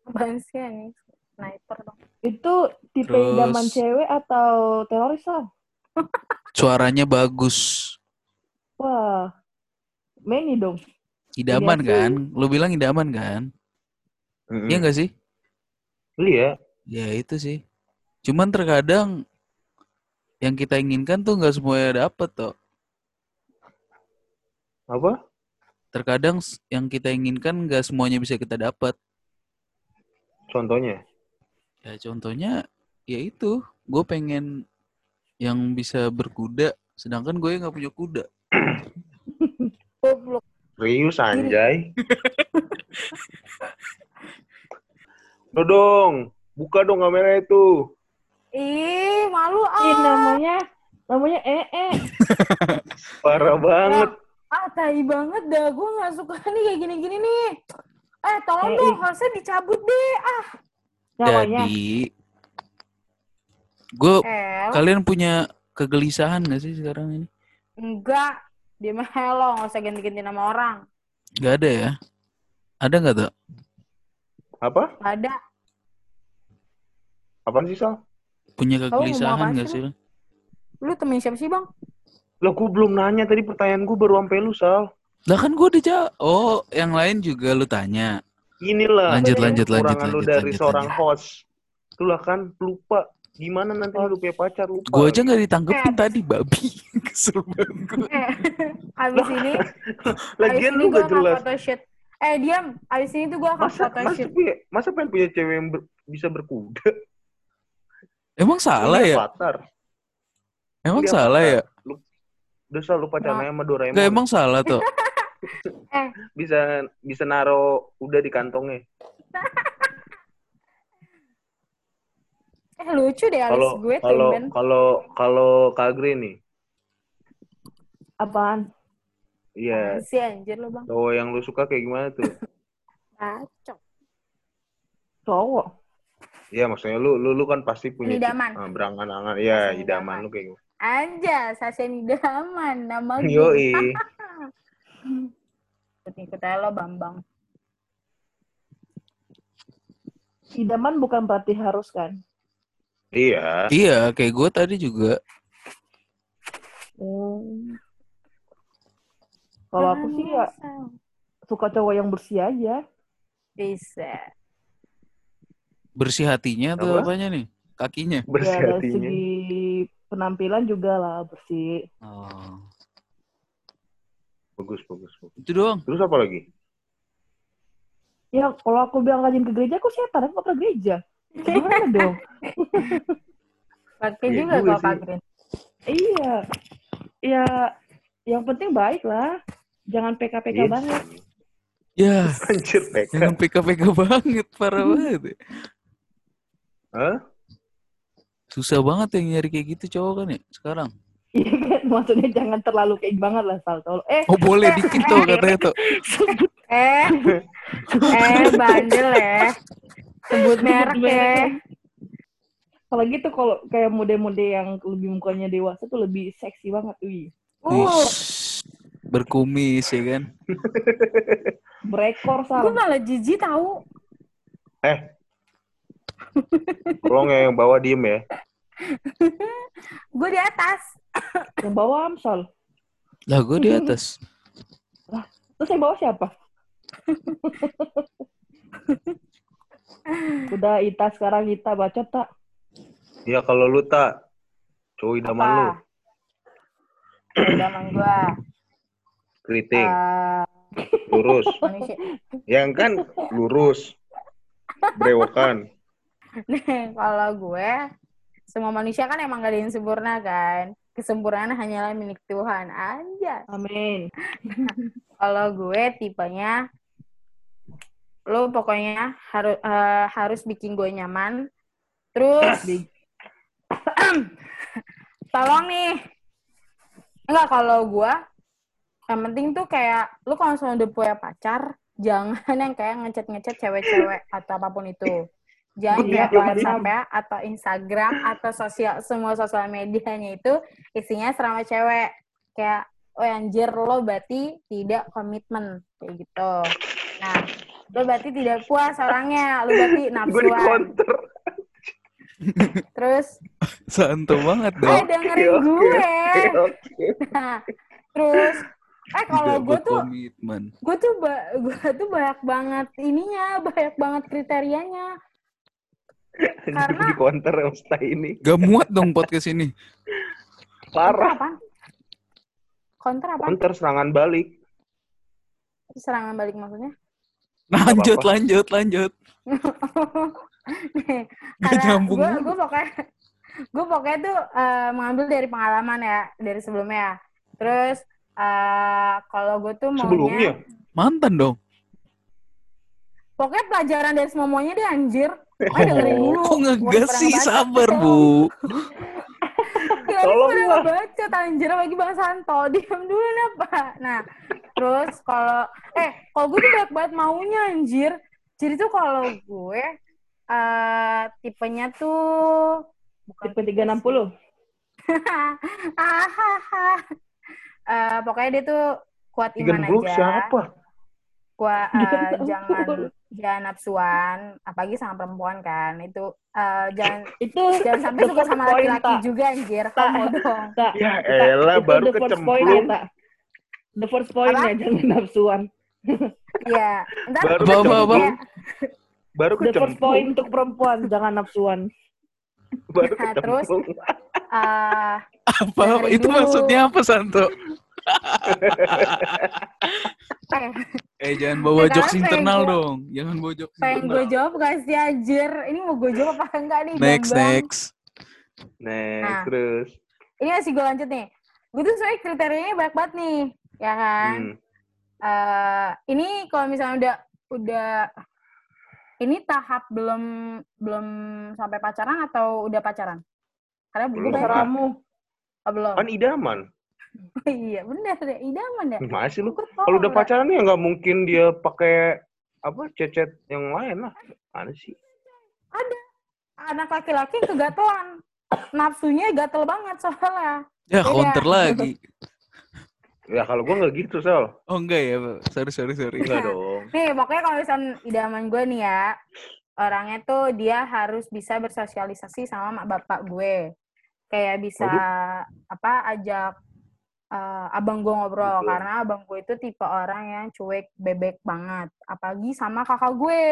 Apaan sih ini? Sniper dong. Itu tipe Terus- idaman cewek atau teroris lah? Suaranya bagus. Wah, Meni dong. Idaman Iya sih. kan? Lu bilang idaman kan? Mm-mm. Iya nggak sih? Iya. Ya itu sih. Cuman terkadang yang kita inginkan tuh nggak semuanya dapet toh. Apa? Terkadang yang kita inginkan nggak semuanya bisa kita dapat. Contohnya? Ya contohnya ya itu, gue pengen yang bisa berkuda, sedangkan gue nggak punya kuda. Goblok. Serius, anjay. Lo dong. Buka dong kamera itu. Ih, malu Ih, ah. namanya, namanya ee. Eh. Parah banget. Ah, tai banget dah. Gue gak suka nih kayak gini-gini nih. Eh, tolong Eh, dong. Harusnya dicabut deh. Ah. Jadi, gue eh. kalian punya kegelisahan gak sih sekarang ini? Enggak. Dia mah hello. Gak usah ganti-ganti nama orang. Gak ada ya? Ada nggak tuh? Apa? Ada. Apaan sih, Sal? Punya kegelisahan apaan gak sih? Lu temen siapa sih, Bang? Lo gue belum nanya tadi pertanyaan gue baru sampai lu, Sal. Lah kan gue udah jawab. Oh, yang lain juga lu tanya. Inilah Lanjut, lanjut, lanjut, kekurangan lu lanjut, dari lanjut, seorang lanjut. host. Itulah kan lupa. Gimana nanti lu punya pacar lupa. Gue aja nggak ditangkepin Eh. tadi babi. Kesel banget gue. Eh, abis ini, Lagian lu gak jelas. photoshoot. Eh, diam. Abis ini tuh gue akan Masa, masa, photoshoot. punya, masa pengen punya cewek yang ber- bisa berkuda? Emang salah ya? Avatar. Emang Dia salah Avatar. ya? Lu, udah selalu pacaran sama Doraemon. Gak emang salah tuh. Eh. Bisa bisa naro udah di kantongnya. Eh lucu deh alis Kalau gue kalau kalau kalau Kagri nih, Apaan? iya Si anjir lo bang. cowok yang lu suka kayak gimana tuh? Kacau. Cowok. Iya maksudnya lu lu lu kan pasti punya Idaman. ah, berangan-angan. Iya, Idaman. idaman lu kayak gimana? Aja, Sasen Idaman nama gue. Yoi. Ikut-ikut aja lo Bambang. Idaman bukan berarti harus kan? Iya. Iya, kayak gue tadi juga. Hmm. Kalau aku sih ya suka cowok yang bersih aja. Bisa. Bersih hatinya atau Apa? apanya nih? Kakinya. Bersih ya dari hatinya. segi penampilan juga lah bersih. Oh. Bagus, bagus, bagus. Itu doang. Terus apa lagi? Ya kalau aku bilang rajin ke gereja, aku setan, aku pernah gereja. Gimana dong? Pakai Iya juga. Kak Green. iya. Ya, yang penting baik lah. Jangan PKPK Iya banget. Ya, Anjir, PK. jangan PK-PK banget, parah banget. Hah? Susah banget yang nyari kayak gitu cowok kan ya sekarang. Iya kan, maksudnya jangan terlalu kayak banget lah, Sal. Tolong. Eh, Oh boleh dikit tuh katanya tuh. sebut Eh, eh bandel ya. Sebut merek ya. mereknya. Kalau gitu kalau kayak mode-mode yang lebih mukanya dewasa tuh lebih seksi banget, wih. Uh, Wih, berkumis ya kan. Berekor, gue Sal. malah jijik tahu. Eh. Tolong ya yang bawa diem ya. Gue di atas. Yang bawa Amsal. Lah gue di atas. Terus yang bawa siapa? Udah Ita sekarang Ita bacot tak? Ya kalau lu tak cowok idaman lu, Apa? Idaman gue. keriting, Eh, lurus. Yang kan lurus. Brewokan. Nih, kalau gue, semua manusia kan emang gak ada yang sempurna kan. Kesempurnaan hanyalah milik Tuhan aja. Amin. Kalau gue tipenya, lo pokoknya harus harus bikin gue nyaman. Terus, tolong nih. Enggak, kalau gue, yang penting tuh kayak, lu kalau misalnya udah punya pacar, jangan yang kayak ngechat-ngechat cewek-cewek atau apa pun itu. Jangan kayak iya, WhatsApp ya, atau Instagram, atau sosial semua sosial medianya itu isinya serama cewek. Kayak, oh anjir, lo berarti tidak komitmen. Kayak gitu. Nah, lo berarti tidak puas orangnya. Lo berarti nafsuan. Terus, Santo banget eh dong. dengerin Oke, gue. Oke, oke. Nah, terus eh kalau gue tuh gue tuh gue tuh banyak banget ininya, banyak banget kriterianya. Karena- di counter yang stay ini. Gak muat dong podcast ini. Konter Parah. apa? Konter apa? Counter serangan balik. Serangan balik maksudnya? Lanjut, apa-apa. lanjut, lanjut. Nih, Gak karena nyambung gue gue pokoknya gue pokoknya tuh eh, mengambil dari pengalaman ya dari sebelumnya. Terus eh, kalau gue tuh maunya Sebelumnya. Mantan dong. Pokoknya pelajaran dari semua maunya deh anjir. Oh, dengerin dulu. Kok ngegas sih? Sabar, Bu. Ya, Tolong udah lah. baca anjir lagi Bang Santo. Diam dulu kenapa? Nah, terus kalau eh kalau gue tuh banyak banget maunya anjir. Jadi tuh kalau gue eh tipenya tuh bukan Tipe 360. Hahaha. Eh, pokoknya dia tuh kuat iman 30 aja. siapa? Kuat eh, Jangan jangan nafsuan, apalagi sama perempuan kan. Itu eh, jangan Itu jangan sampai suka sama laki-laki juga anjir. Kamu dong. Ya elah itu baru the first point ya, kecemplung. The first point ya, jangan nafsuan. Iya. Baru apa, apa? kecemplung. Baru The first kecemplung. point untuk perempuan, jangan nafsuan. Baru Nah, terus- kecemplung. Eh, Apa? Itu dulu. maksudnya apa, Santo? Eh, Eh, jangan bawa jokes internal gua- dong. Jangan bawa jokes pengen internal. gue jawab gak sih anjir? Ini mau gue jawab apa enggak nih? Next, next. Next, Nah. eh ini kalau misalnya udah udah ini tahap belum belum sampai pacaran atau udah pacaran? Karena gue Belum. banyak Terserah kamu. oh, belum. Kan idaman. iya, benar deh. Idaman ya. Gimana sih lu? Kalau udah pacaran ya nggak mungkin dia pakai apa cecet yang lain lah. Mana sih? anak laki-laki kegatelan. Nafsunya gatel banget soalnya. Ya Beda. counter lagi. Ya kalau gua nggak gitu, Sal. Oh enggak ya, sorry sorry sorry. Enggak dong. Nih, pokoknya kalau misalnya idaman gue nih ya, orangnya tuh dia harus bisa bersosialisasi sama mak bapak gue. Kayak bisa apa ajak eh, abang gue ngobrol Betul. karena abang gue itu tipe orang yang cuek bebek banget. Apalagi sama kakak gue.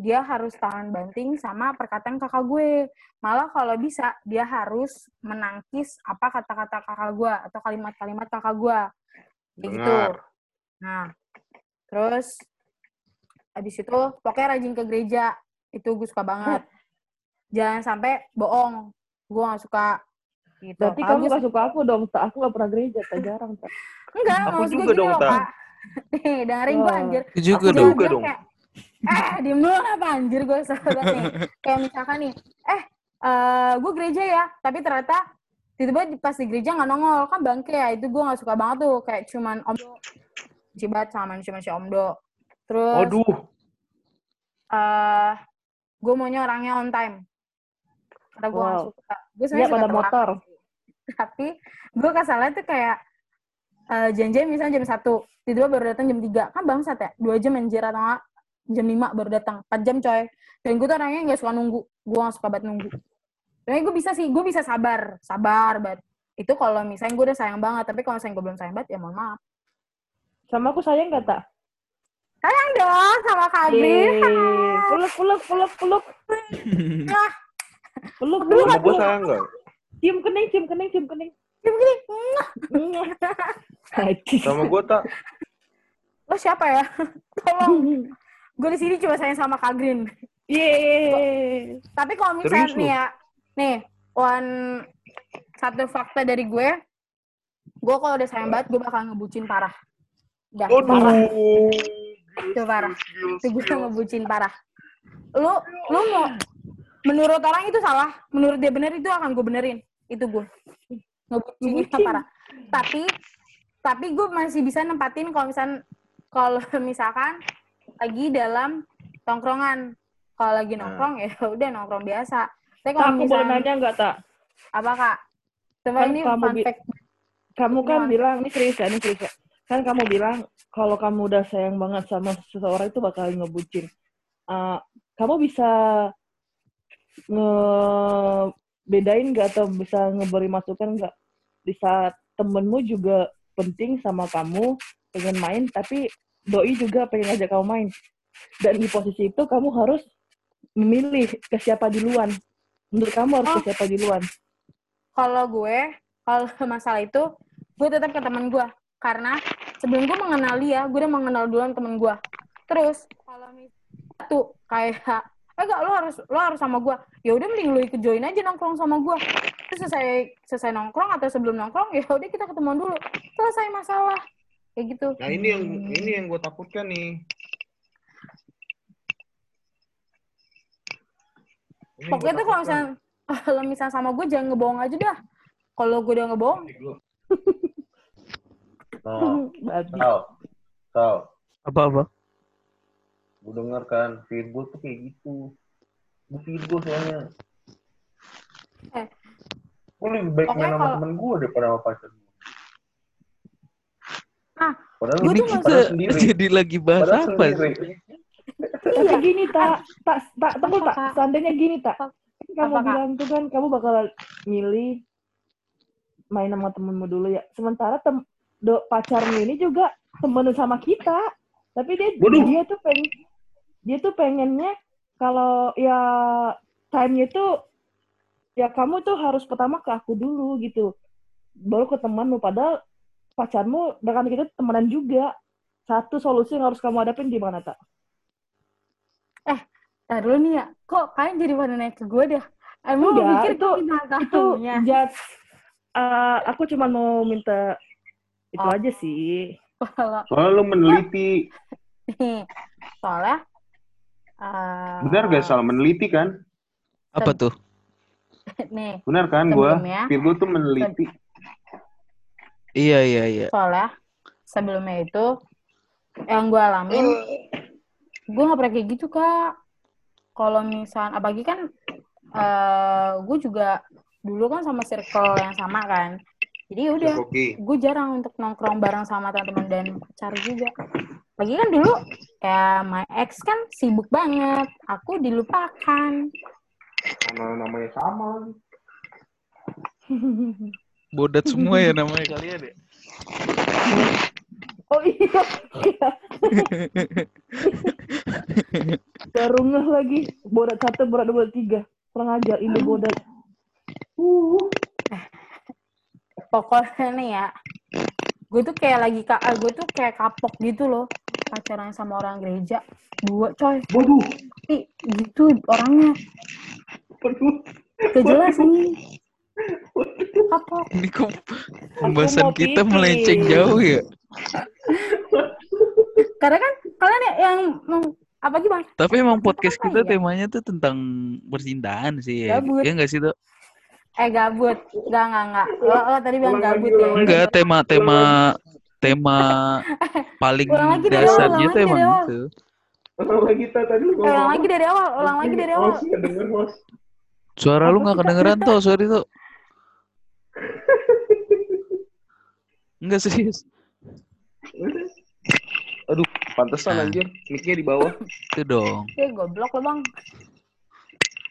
Dia harus tahan banting sama perkataan kakak gue. Malah kalau bisa dia harus menangkis apa kata-kata kakak gue atau kalimat-kalimat kakak gue. Kayak gitu. Nah, terus habis itu pokoknya rajin ke gereja. Itu gue suka banget. Jangan sampai bohong. Gue gak suka. Gitu. Berarti Kalau kamu gue gak suka aku dong, tak. Aku gak pernah gereja, tak jarang, tak. Enggak, Aku maksud gue juga gini dong, loh, Ta. Kak. Nih, dengerin gue Wah. anjir. Aku juga Aku dong. Juga kayak, eh, diem dulu apa anjir gue sahabat nih. Kayak misalkan nih, eh, eh gue gereja ya, tapi ternyata tiba-tiba pas di gereja nggak nongol. Kan bangke ya, itu gue gak suka banget tuh. Kayak cuman omdo. Cibat sama manusia-manusia omdo. Terus, Waduh. eh gue maunya orangnya on time. Karena gue gak Wow. suka. Gue sebenarnya suka pada telat. motor. Tapi gue kesalnya tuh kayak eh janjian misalnya jam satu, tiba-tiba baru datang jam 3. Kan bangsat ya, dua jam anjir atau nggak jam 5 baru datang. 4 jam coy. Dan gue tuh orangnya nggak suka nunggu. Gue gak suka banget nunggu. Tapi gue bisa sih, gue bisa sabar. Sabar banget. Itu kalau misalnya gue udah sayang banget. Tapi kalau misalnya gue belum sayang banget, ya mohon maaf. Sama aku sayang gak, tak? Sayang dong sama. Yeay. Peluk, peluk, peluk, peluk. Peluk, Peluk, peluk. Gua sayang nggak? Cium kening, cium kening, cium kening. Gini, Haji. Sama gua tak. lo siapa ya? Tolong. Gue di sini cuma sayang sama Kak Green. Yeay. Tapi kalau misalnya Serius nih ya, nih, one satu fakta dari gue, gue kalau udah sayang banget, gue bakal ngebucin parah. Udah, parah. Waduh. Itu parah. Itu gue ngebucin parah. Lu, lu mau, menurut orang itu salah, menurut dia bener itu akan gue benerin. Itu gue. Ngebucinnya Ngebucin. parah. Tapi, tapi gue masih bisa nempatin kalau misalkan, kalau misalkan lagi dalam tongkrongan. Kalau lagi Nah. nongkrong ya udah nongkrong biasa. Tapi kalau aku boleh nanya nggak, tak? apa kak? Coba Kan ini kamu fun bi- fact. Kamu kan bilang, ini serius ya, ini serius ya. Kan kamu bilang, kalau kamu udah sayang banget sama seseorang itu bakal ngebucin. Eh, kamu bisa ngebedain nggak atau bisa ngeberi masukan nggak di saat temenmu juga penting sama kamu pengen main tapi doi juga pengen ngajak kamu main dan di posisi itu kamu harus memilih ke siapa duluan menurut kamu harus ke Oh. siapa duluan Kalau gue, kalau masalah itu, gue tetap ke teman gue. Karena sebelum gue mengenal dia, gue udah mengenal duluan temen gue. Terus, kalau misalnya tuh kayak, enggak, lo harus lo harus sama gue. Ya udah mending lo ikut join aja nongkrong sama gue. Terus selesai selesai nongkrong atau sebelum nongkrong, ya udah kita ketemuan dulu. Selesai masalah. Kayak gitu. Nah ini yang ini yang gue takutkan nih. Ini Pokoknya tuh kalau misalnya, kalau misalnya sama gue jangan ngebohong aja dah. Kalau gue udah ngebohong, No, Babi. Sal, Sal, Apa-apa? Gue denger kan, feed gue tuh kayak gitu. Gue feed gue soalnya. Eh. Gue lebih baik main sama kalau- temen gue daripada sama pacar gue. Ah, Padahal ini tuh kita masih- sendiri. Jadi lagi bahas Padahal apa sih? sendiri. Tapi gini tak, tak, tak, tunggu tak. Seandainya gini tak? Kan kamu Apa, Kak? bilang tuh kan kamu bakal milih main sama temenmu dulu ya. Sementara tem do, pacarmu ini juga temenan sama kita, tapi dia Waduh. dia tuh pengen dia tuh pengennya kalau ya time-nya tuh ya kamu tuh harus pertama ke aku dulu gitu, baru ke temanmu. Padahal pacarmu dengan kita temenan juga. Satu solusi yang harus kamu hadapin di mana tak? Ntar dulu nih ya, kok kalian jadi pada naik ke gue dah? Emang Enggak, lu mikir itu- itu just uh, aku cuma mau minta itu Oh. aja sih Kalau Soalnya lu meneliti. soalnya eh, Benar gak salah meneliti kan? Apa tuh? nih, Benar kan gua? Sebelumnya. Virgo tuh meneliti. Iya iya iya. soalnya sebelumnya itu yang gue alamin gue nggak pernah kayak gitu kak kalau misal apalagi kan eh gue juga dulu kan sama circle yang sama kan jadi ya udah gue jarang untuk nongkrong bareng sama teman-teman dan pacar juga lagi kan dulu ya my ex kan sibuk banget aku dilupakan Sama namanya sama. Bodat semua ya namanya kalian ya. Oh iya. Baru ngeh lagi. Bodat satu, bodat dua, tiga. Kurang ajar, ini bodat. Uh. Pokoknya nih ya gue tuh kayak lagi kak gue tuh kayak kapok gitu loh pacaran sama orang gereja dua coy Waduh. Ih, gitu orangnya Waduh. gak jelas nih kapok Ini kok pembahasan kita pipis. melenceng jauh ya. karena kan kalian ya yang apa gimana Tapi emang podcast kita ya? temanya tuh tentang percintaan sih ya. Iya nggak sih tuh? Eh gabut gak gak gak lo, lo tadi bilang Ulang lagi, gabut ya ulang Enggak, tema tema tema paling Ulang lagi dasarnya lagi emang itu. Ulang lagi Ta, tadi lu ulang lagi dari awal ulang lagi dari awal Host, nggak denger host. Suara lu nggak kedengeran tuh, sorry tuh. Enggak serius. Aduh, pantesan Ah. anjir. Mic-nya di bawah. Itu dong. eh goblok lo bang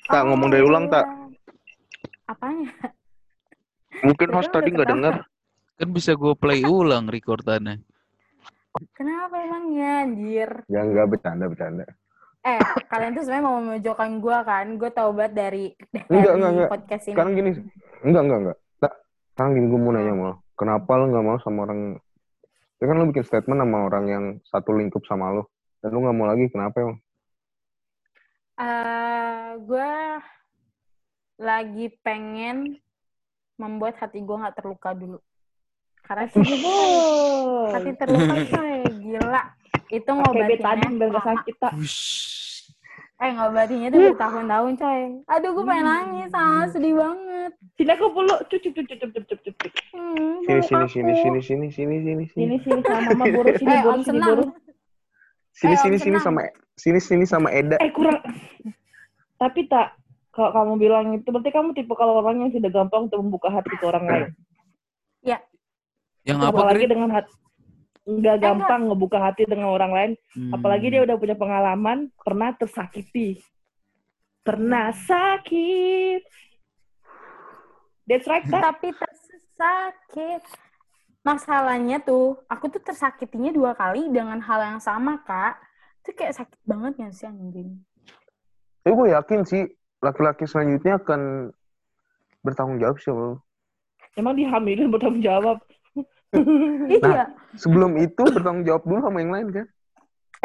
Tak, ngomong dari ulang, Tak. Apanya Mungkin host tadi nggak denger. Kan bisa gue play ulang recordannya. kenapa emangnya anjir Ya enggak bercanda bercanda. eh kalian tuh sebenarnya mau memojokkan gue kan gue tau banget dari dari Enggak, enggak, enggak. podcast ini Sekarang gini, enggak enggak enggak. Tak, sekarang gini gue mau nanya sama lo. Kenapa lo nggak mau sama orang? Ya kan lo bikin statement sama orang yang satu lingkup sama lo. Dan lo nggak mau lagi, kenapa emang? eh gue lagi pengen membuat hati gue nggak terluka dulu karena sih hati terluka coy gila itu ngobatinnya betadine biar sakit, tak. eh ngobatinnya tuh bertahun-tahun coy aduh gue pengen nangis ah sedih banget Sini aku cup, cup, cup, cup, cup, cup. hmm, Sini sini sini sini sini sini sini Sini, sini sini, sama mama boros. Sini, eh boros, sini, boros. sini Eh, sini sini Senang. sama sini sini sama Eda. Eh, kurang. Tapi tak, kalau kamu bilang itu, berarti kamu tipe kalau orang yang sudah gampang untuk membuka hati ke orang lain. Yang apa, apalagi dengan hati nggak gampang ngebuka hati dengan orang lain. Hmm. apalagi dia udah punya pengalaman pernah tersakiti. Pernah sakit. That's right tak tapi tersakit. Masalahnya tuh aku tuh tersakitinya dua kali dengan hal yang sama kak. Itu kayak sakit banget ya sih anjing? Tapi gue yakin sih laki-laki selanjutnya akan bertanggung jawab sih lo. emang dihamilin bertanggung jawab? Iya. Sebelum itu bertanggung jawab dulu sama yang lain kan?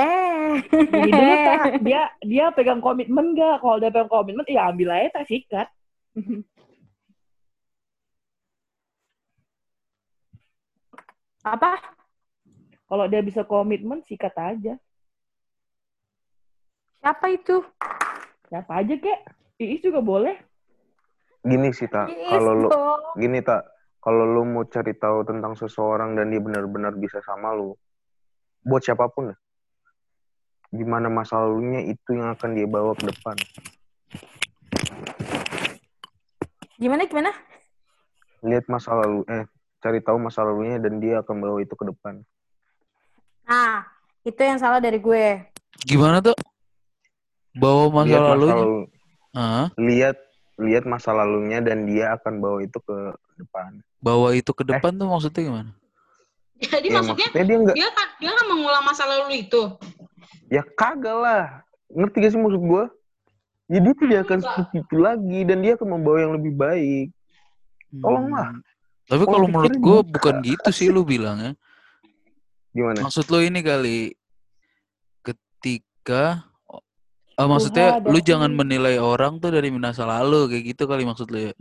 eh. Dulu tak dia dia pegang komitmen nggak? Kalau dia pegang komitmen ya ambil aja tak sikat. Apa? Kalau dia bisa komitmen sikat aja. Siapa itu? Siapa aja kek Iis juga boleh Gini sih tak, kalau lu gini tak, kalau lu mau cari tahu tentang seseorang dan dia benar-benar bisa sama lu, buat siapa pun ya, gimana masa lalunya itu yang akan dia bawa ke depan. gimana gimana Lihat masa lalu, eh cari tahu masa lalunya dan dia akan bawa itu ke depan. nah itu yang salah dari gue Gimana tuh? Bawa masa lihat lalunya? lalu, Hah? lihat lihat masa lalunya dan dia akan bawa itu ke depan. Bawa itu ke depan tuh maksudnya gimana? Jadi ya maksudnya maksudnya dia nggak, dia kan dia kan mengulang masa lalu itu. ya kagak lah. Ngerti gak sih maksud gua? Ya dia tidak akan Enggak. seperti itu lagi dan dia akan membawa yang lebih baik. Tolonglah. Hmm. Tapi kalau menurut gue buka. bukan gitu sih lu bilangnya. Gimana? Maksud lu ini kali ketika ah, maksudnya Tuhan, lu ada jangan menilai orang tuh dari masa lalu kayak gitu kali maksud lu ya.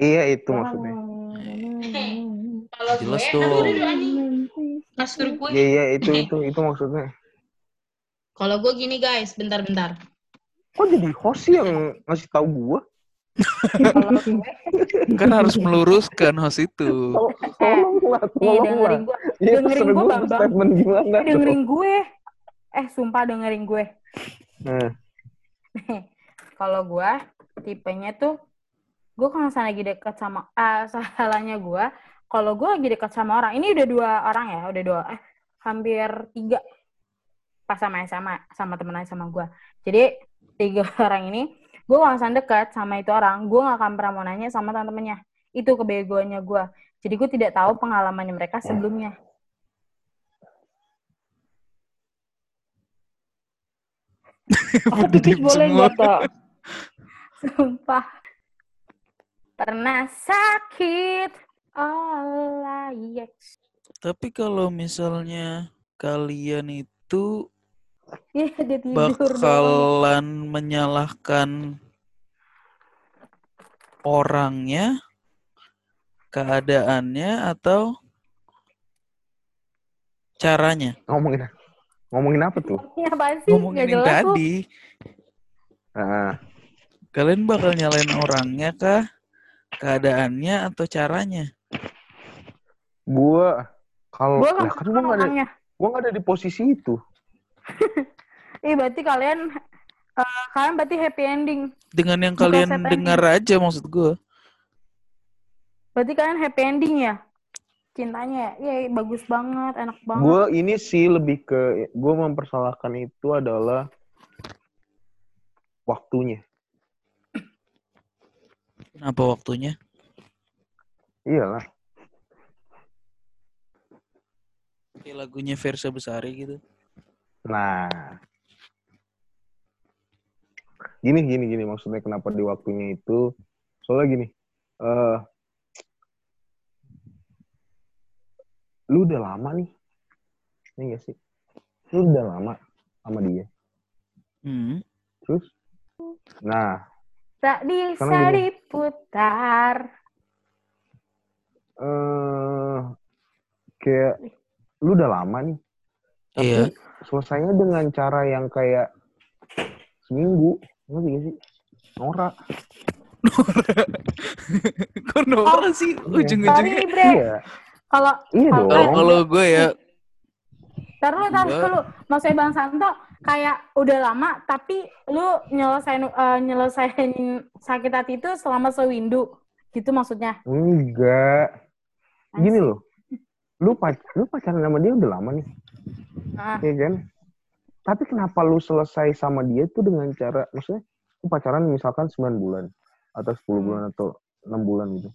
Iya itu maksudnya. Kalau gue, Jelas gue. Iya iya itu itu itu maksudnya. Kalau gue gini guys, bentar-bentar. Kok jadi host yang ngasih tahu gue, Kan harus meluruskan host itu. Tol- Tolonglah, tolonglah. dengerin gue. Iya, dengerin gua Bambang. statement gimana. Eh, dengerin gue. Eh, sumpah dengerin gue. Nah, Kalau gue, tipenya tuh, gue kalau misalnya lagi deket sama, ah salahnya gue, kalau gue lagi deket sama orang, ini udah dua orang ya, udah dua, eh, hampir tiga pas sama sama sama temennya sama gue. Jadi tiga orang ini, gue kalau misalnya deket sama itu orang, gue gak akan pernah mau nanya sama teman-temannya. Itu kebegoannya gue. Jadi gue tidak tahu pengalamannya mereka sebelumnya. Aku pipis boleh semua. nggak, Tak? Sumpah. Pernah sakit. Oh, yes. Tapi kalau misalnya kalian itu Iya, bakalan menyalahkan orangnya, keadaannya, atau caranya? ngomongin ngomongin apa tuh? Apaan sih? Ngomongin yang jelas tadi, Nah, kalian bakal nyalain orangnya kah, keadaannya, atau caranya? gua kalau Gue lah, kan gua nggak ada gua nggak ada di posisi itu. Ih, berarti kalian eh, kalian berarti happy ending. Dengan yang Bukan kalian dengar aja maksud gue. Berarti kalian happy ending ya? Cintanya ya? Iya, bagus banget, enak banget. Gua ini sih lebih ke gua mempersalahkan itu adalah waktunya. Kenapa waktunya? Iyalah. Kayak lagunya Versa Besari gitu. Nah. Gini gini gini maksudnya kenapa di waktunya itu soalnya gini. eh lu udah lama nih. Ini gak sih? Lu udah lama sama dia. Hmm. Terus nah, Tak bisa diputar. eh kayak lu udah lama nih. Tapi Iya. selesainya dengan cara yang kayak seminggu. Ngerti gak sih? Norak. Kok Nora sih Oh, Sorry ujung-ujungnya? bre, Iya. Kalau Iya Kalau- gue ya Ntar lu, ntar lu. Maksudnya Bang Santo, kayak udah lama, tapi lu nyelesain, eh, nyelesain sakit hati itu selama sewindu. Gitu maksudnya. Enggak. Gini loh. Lu pac lu pacaran sama dia udah lama nih, Nah, ya kan? Tapi kenapa lu selesai sama dia itu dengan cara maksudnya lu pacaran misalkan 9 bulan atau 10 Hmm. bulan atau 6 bulan gitu.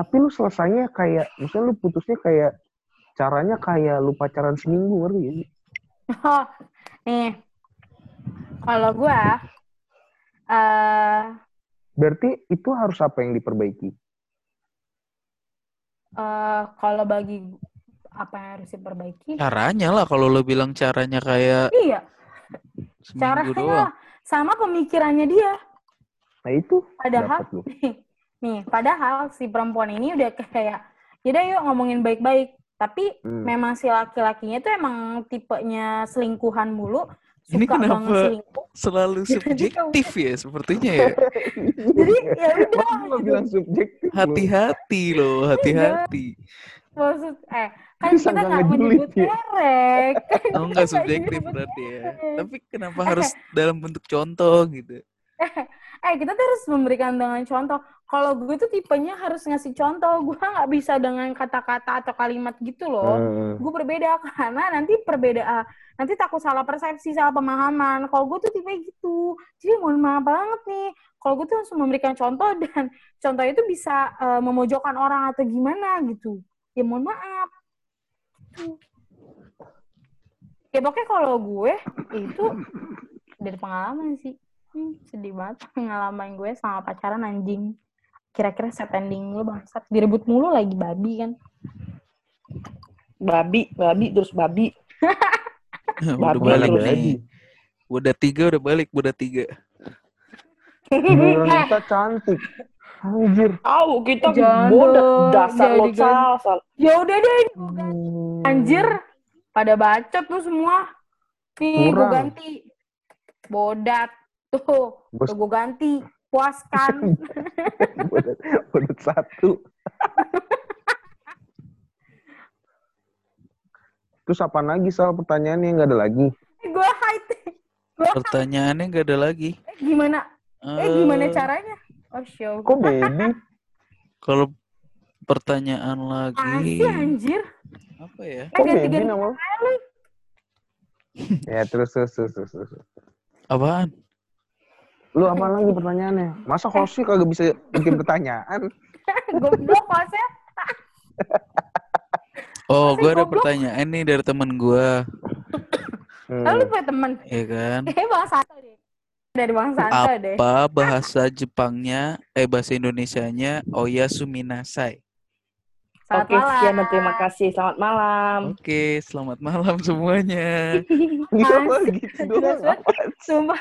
Tapi lu selesainya kayak maksudnya lu putusnya kayak caranya kayak lu pacaran seminggu ngerti sih? oh, nih. Kalau gua, eh Berarti itu harus apa yang diperbaiki? eh, kalau bagi apa yang harus diperbaiki? caranya lah kalau lo bilang caranya kayak Iya, seminggu doang. caranya sama pemikirannya dia. Nah itu Padahal. nih, padahal si perempuan ini udah kayak, yaudah yuk ngomongin baik-baik. Tapi Hmm. memang si laki-lakinya tuh emang tipenya selingkuhan mulu, Ini suka kenapa? banget selingkuh. Selalu subjektif ya sepertinya ya. Jadi ya udah, bilang subjektif? Hati-hati loh, hati-hati. maksud eh kan Bisa kita nggak menyebut ya? merek. Kan Oh nggak subjektif berarti ya. Tapi kenapa harus dalam bentuk contoh gitu? Eh kita tuh harus memberikan dengan contoh. Kalau gue tuh tipenya harus ngasih contoh. Gue nggak bisa dengan kata-kata atau kalimat gitu loh. Hmm. gue berbeda karena nanti perbedaan nanti takut salah persepsi salah pemahaman kalau gue tuh tipe gitu jadi mohon maaf banget nih kalau gue tuh langsung memberikan contoh dan contoh itu bisa eh, memojokkan orang atau gimana gitu ya mohon maaf ya pokoknya kalau gue itu dari pengalaman sih hmm, sedih banget pengalaman gue sama pacaran anjing kira-kira set ending lu bangsat direbut mulu lagi babi kan Babi, babi, terus babi. udah Babi balik terus. nih. Udah tiga udah balik, udah tiga. Kita cantik. Anjir. Tahu kita bodoh dasar lo sal, ya udah deh Hmm. Anjir, pada bacot tuh semua. Nih, gue ganti. Bodat. Tuh, Bos. tuh gue ganti. Puaskan. Bodat satu. Terus apa lagi soal pertanyaannya nggak ada lagi? gue hide. Pertanyaannya nggak ada lagi. Eh, gimana? Eh, gimana Eh, caranya? Oh, show. Kok baby? Kalau pertanyaan lagi Asih, anjir. apa ya? Eh, Kok baby ganti-ganti nama? Ya terus terus terus terus. terus. Apaan? Lu apa lagi pertanyaannya? Masa hostnya kagak bisa bikin pertanyaan? Goblok, masnya. Oh, gue ada pertanyaan nih dari temen gue, Hmm. Lalu punya temen. ya kan? Eh, Bang Santo deh. Dari Bang Santo deh. Apa bahasa Jepangnya, eh bahasa Indonesianya Oyasuminasai? Selamat Oke, sekian dan malam. terima kasih. Selamat malam. Oke, selamat malam semuanya. Asik. gitu doang? Sumpah.